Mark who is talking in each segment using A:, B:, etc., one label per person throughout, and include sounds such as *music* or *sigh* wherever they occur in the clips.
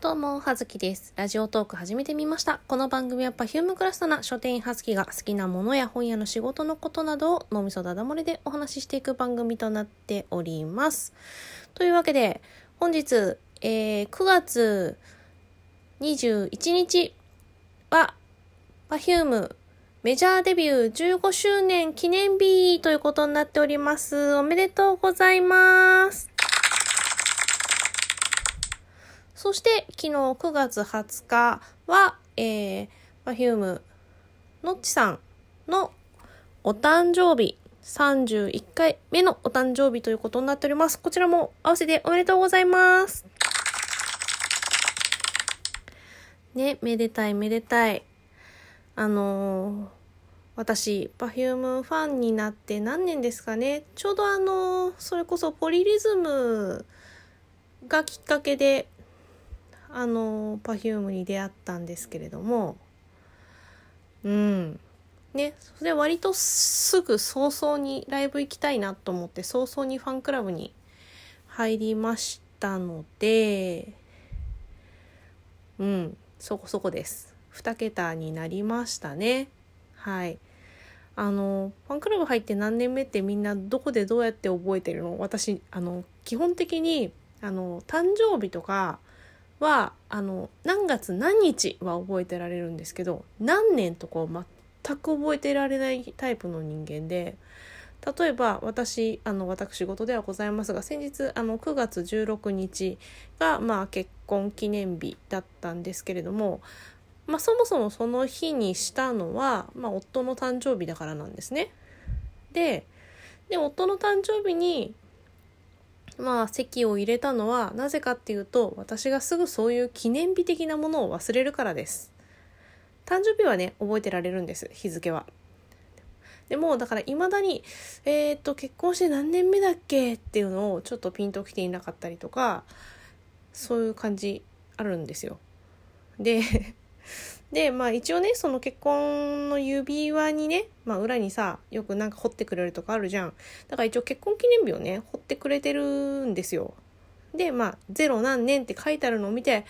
A: どうも、はずきです。ラジオトーク始めてみました。この番組は Perfume クラスタな書店員はずきが好きなものや本屋の仕事のことなどを脳みそだだ漏れでお話ししていく番組となっております。というわけで、本日、えー9月21日は Perfume メジャーデビュー15周年記念日ということになっております。おめでとうございます。そして、昨日9月20日は、えー、Perfume のっちさんのお誕生日、31回目のお誕生日ということになっております。こちらも合わせておめでとうございます。ね、めでたいめでたい。あのー私、Perfume ファンになって何年ですかね。ちょうどあのそれこそポリリズムがきっかけで、あの Perfume に出会ったんですけれども。うん。ねそれ割とすぐ早々にライブ行きたいなと思って早々にファンクラブに入りましたので。うん。そこそこです。2桁になりましたね。はい。あのファンクラブ入って何年目ってみんなどこでどうやって覚えてるの？私あの基本的にあの誕生日とかはあの何月何日は覚えてられるんですけど何年とかを全く覚えてられないタイプの人間で例えば私あの私事ではございますが先日あの9月16日が、まあ、結婚記念日だったんですけれども、まあ、そもそもその日にしたのは、まあ、夫の誕生日だからなんですね。でで夫の誕生日にまあ席を入れたのはなぜかっていうと私がすぐそういう記念日的なものを忘れるからです。誕生日はね覚えてられるんです日付は。でもだからいまだにえっ、と結婚して何年目だっけ？っていうのをちょっとピンときていなかったりとかそういう感じあるんですよ。ででまあ一応ねその結婚の指輪にね、まあ、裏にさよくなんか彫ってくれるとかあるじゃん。だから一応結婚記念日をね彫ってくれてるんですよ。でまあ「ゼロ何年」って書いてあるのを見て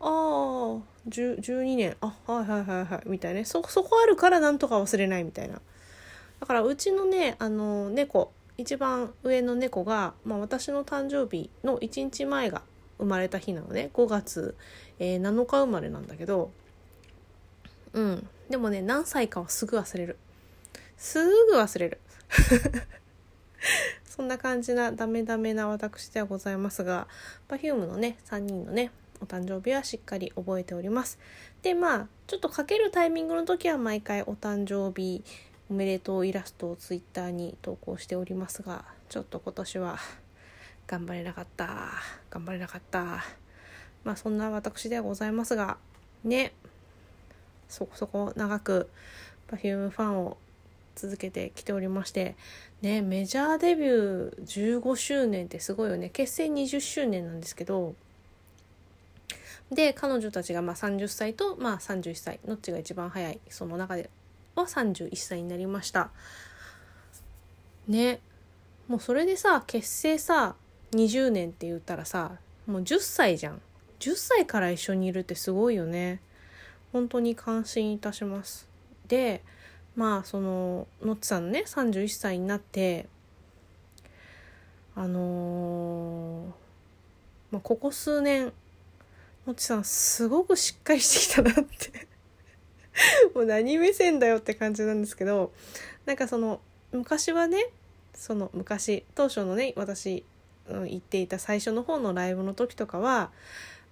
A: ああ12年。あはいはいはいはい。みたいな。ねそそこあるからなんとか忘れないみたいな。だからうちのねあの猫。一番上の猫が、まあ、私の誕生日の1日前が生まれた日なのね。5月、えー7日生まれなんだけどうん。でもね、何歳かはすぐ忘れる。すぐ忘れる。*laughs* そんな感じなダメダメな私ではございますが、Perfume のね、3人のね、お誕生日はしっかり覚えております。で、まあ、ちょっとかけるタイミングの時は毎回お誕生日おめでとうイラストを Twitter に投稿しておりますが、ちょっと今年は頑張れなかった。頑張れなかった。まあ、そんな私ではございますが、ね、そこそこ長く Perfume ファンを続けてきておりましてねメジャーデビュー15周年ってすごいよね。結成20周年なんですけどで彼女たちがまあ30歳とまあ31歳どっちが一番早いその中では31歳になりました。ね。もうそれでさ結成さ20年って言ったらさもう10歳じゃん。10歳から一緒にいるってすごいよね。本当に感心いたします。でまあそののっちさんのね31歳になってあのーまあ、ここ数年のっちさんすごくしっかりしてきたなって。*laughs* もう何目線だよって感じなんですけどなんかその昔はねその昔当初のね私、言っていた最初の方のライブの時とかは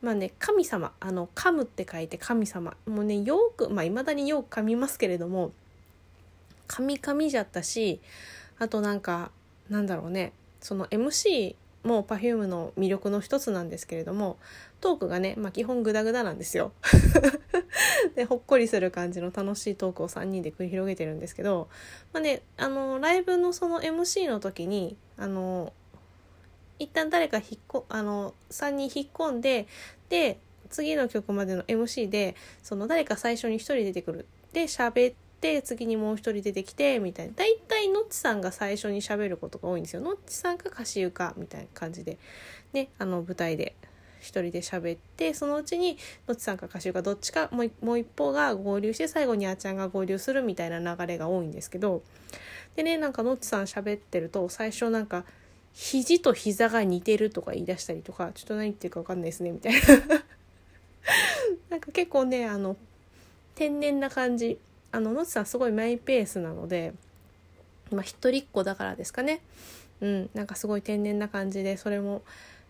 A: まあね、神様、あの、噛むって書いて神様。もうね、よく、まあ、未だによく噛みますけれども、噛み噛みじゃったし、あとなんか、なんだろうね、その MC も Perfume の魅力の一つなんですけれども、トークがね、まあ、基本グダグダなんですよ。*laughs* で、ほっこりする感じの楽しいトークを3人で繰り広げてるんですけど、まあね、あの、ライブのその MC の時に、あの、一旦誰か引っこあの3人引っ込んでで次の曲までの MC でその誰か最初に1人出てくる。で喋って次にもう1人出てきてみたいな。大体のっちさんが最初に喋ることが多いんですよ。のっちさんか歌詞かみたいな感じで。ねあの舞台で一人で喋ってそのうちにのちさんか歌手がどっちかもう一方が合流して最後にあちゃんが合流するみたいな流れが多いんですけど。でねなんかのちさん喋ってると最初なんか肘と膝が似てるとか言い出したりとかちょっと何言ってるか分かんないですねみたいな。*laughs* なんか結構ねあの天然な感じ。あののちさんすごいマイペースなのでまあ一人っ子だからですかね。うんなんかすごい天然な感じでそれも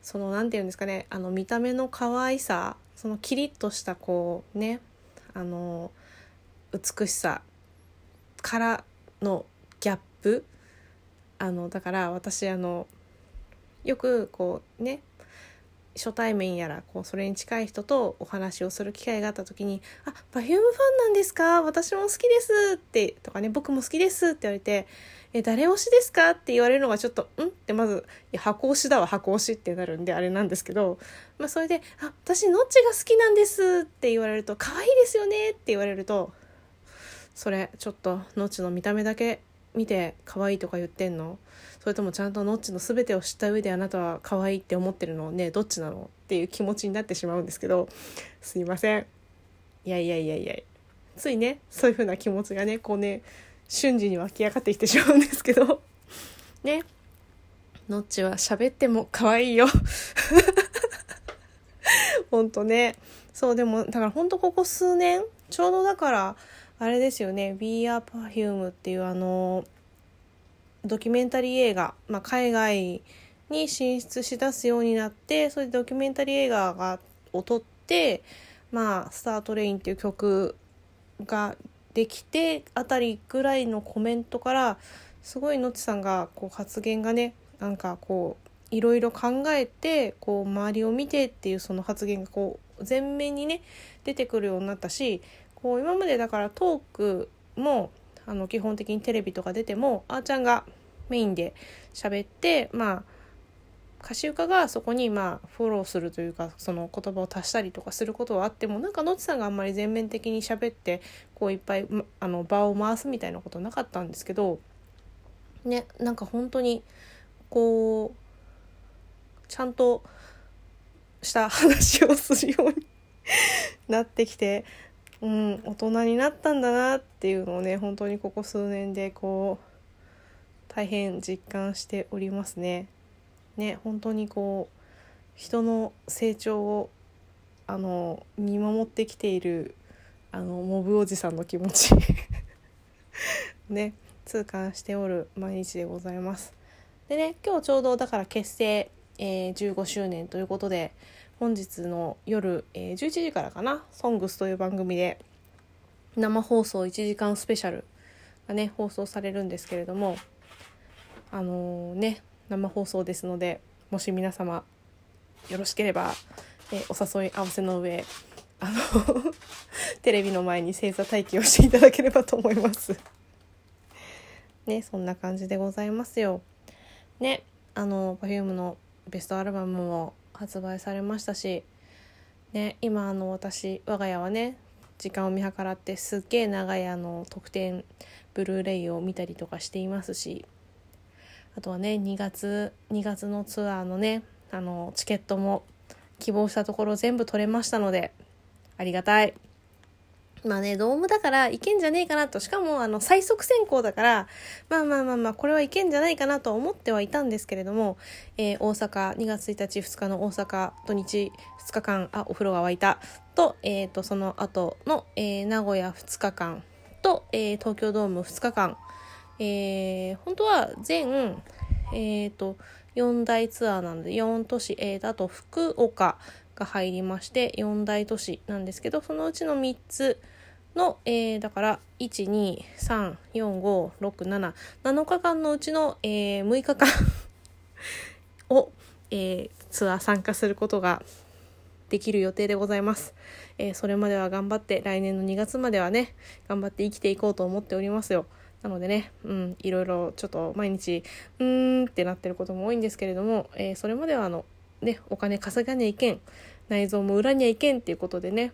A: その何て言うんですかねあの見た目の可愛さそのキリッとしたこうねあの美しさからのギャップあのだから私あのよくこうね初対面やらこうそれに近い人とお話をする機会があった時に「あ Perfume ファンなんですか？私も好きです」ってとかね「僕も好きです」って言われて「え誰推しですか?」って言われるのがちょっと「ん?」ってまず「いや箱推しだわ箱推し」ってなるんであれなんですけど、まあ、それで「あ私ノッチが好きなんです」って言われると「可愛いですよね」って言われるとそれちょっとノッチの見た目だけ見て可愛いとか言ってんの？それともちゃんとノッチの全てを知った上であなたは可愛いって思ってるの？ねどっちなの？っていう気持ちになってしまうんですけど。すいません。いやいやいやいやついねそういう風な気持ちがねこうね瞬時に湧き上がってきてしまうんですけど。ね。ノッチは喋っても可愛いよ。ほんとね。そうでもだからほんとここ数年ちょうどだからあれですよね「We Are Perfume」っていうあのドキュメンタリー映画、まあ、海外に進出しだすようになってそれでドキュメンタリー映画がを撮って「まあ、スター・トレイン」っていう曲ができてあたりぐらいのコメントからすごいのちさんがこう発言がねなんかこういろいろ考えてこう周りを見てっていうその発言がこう前面にね出てくるようになったしこう今までだからトークもあの基本的にテレビとか出てもあーちゃんがメインで喋ってまあ歌詞歌がそこにまあフォローするというかその言葉を足したりとかすることはあってもなんかのちさんがあんまり全面的に喋ってこういっぱいあの場を回すみたいなことなかったんですけどねなんか本当にこうちゃんとした話をするようになってきてうん大人になったんだなっていうのをね本当にここ数年でこう大変実感しておりますね。ね本当にこう人の成長をあの見守ってきているあのモブおじさんの気持ち *laughs* ね痛感しておる毎日でございます。でね今日ちょうどだから結成、えー、15周年ということで本日の夜、えー、11時からかな「ソングスという番組で生放送1時間スペシャルがね放送されるんですけれどもあのー、ね生放送ですのでもし皆様よろしければ、えー、お誘い合わせの上あの *laughs* テレビの前に正座待機をしていただければと思います。ねそんな感じでございますよ。ねあの Perfume のベストアルバムも発売されましたしね今あの私我が家はね時間を見計らってすっげえ長いあの特典ブルーレイを見たりとかしていますしあとはね2月2月のツアーのねあのチケットも希望したところ全部取れましたのでありがたい。まあね、ドームだからいけんじゃねえかなと。しかも、あの、最速選考だから、まあまあまあまあ、これはいけんじゃないかなと思ってはいたんですけれども、えー、大阪、2月1日、2日の大阪、土日2日間、あ、お風呂が沸いた。と、えっ、ー、と、その後の、えー、名古屋2日間と、えー、東京ドーム2日間。えー、本当は全、えっ、ー、と、4大ツアーなので、4都市、えー、あと福岡が入りまして、4大都市なんですけど、そのうちの3つ、の、えー、だから1234567 7日間のうちの、えー、6日間 *laughs* を、えー、ツアー参加することができる予定でございます、えー、それまでは頑張って来年の2月まではね頑張って生きていこうと思っておりますよ。なのでね、うん、いろいろちょっと毎日うーんってなってることも多いんですけれども、えー、それまではあのねお金稼がにゃいけん内臓も裏にはいけんっていうことでね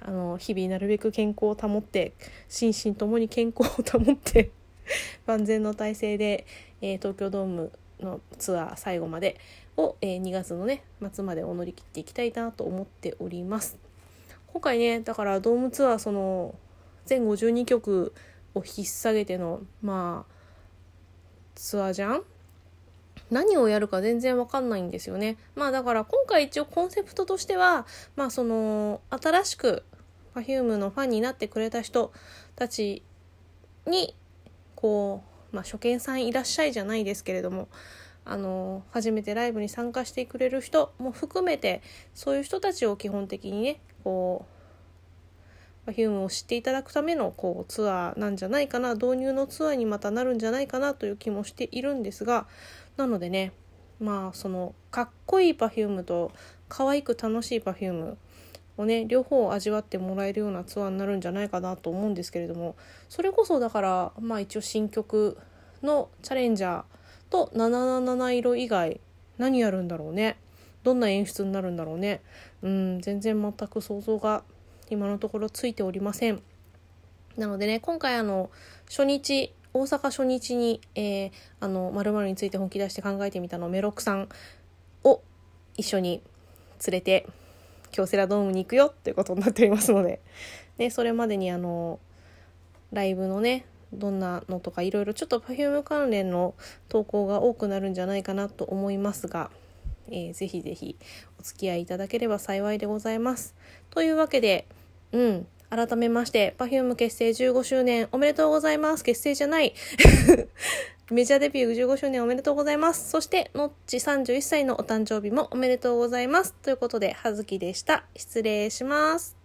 A: あの日々なるべく健康を保って心身ともに健康を保って万全の体制で、えー、東京ドームのツアー最後までを、えー、2月のね末までを乗り切っていきたいなと思っております。今回ねだからドームツアーその全52曲を引っ提げてのまあツアーじゃん何をやるか全然わかんないんですよね。まあだから今回一応コンセプトとしては、まあその新しく Perfume のファンになってくれた人たちにこう、まあ、初見さんいらっしゃいじゃないですけれどもあの初めてライブに参加してくれる人も含めてそういう人たちを基本的にねこう Perfume を知っていただくためのこうツアーなんじゃないかな導入のツアーにまたなるんじゃないかなという気もしているんですがなのでねまあそのかっこいい Perfume と可愛く楽しい Perfume をね両方味わってもらえるようなツアーになるんじゃないかなと思うんですけれどもそれこそだからまあ一応新曲のチャレンジャーと777色以外何やるんだろうね？どんな演出になるんだろうね？うん全然全く想像が今のところついておりません。なのでね今回あの初日大阪初日に、えー、あの〇〇について本気出して考えてみたのメロクさんを一緒に連れて京セラドームに行くよっていうことになっておりますので、*laughs* ね、それまでにあのライブのねどんなのとかいろいろちょっと Perfume 関連の投稿が多くなるんじゃないかなと思いますが、えー、ぜひぜひお付き合いいただければ幸いでございます。というわけで、うん、改めまして Perfume 結成15周年おめでとうございます。結成じゃない。*laughs* メジャーデビュー15周年おめでとうございます。そして、のっち31歳のお誕生日もおめでとうございます。ということで、はずきでした。失礼します。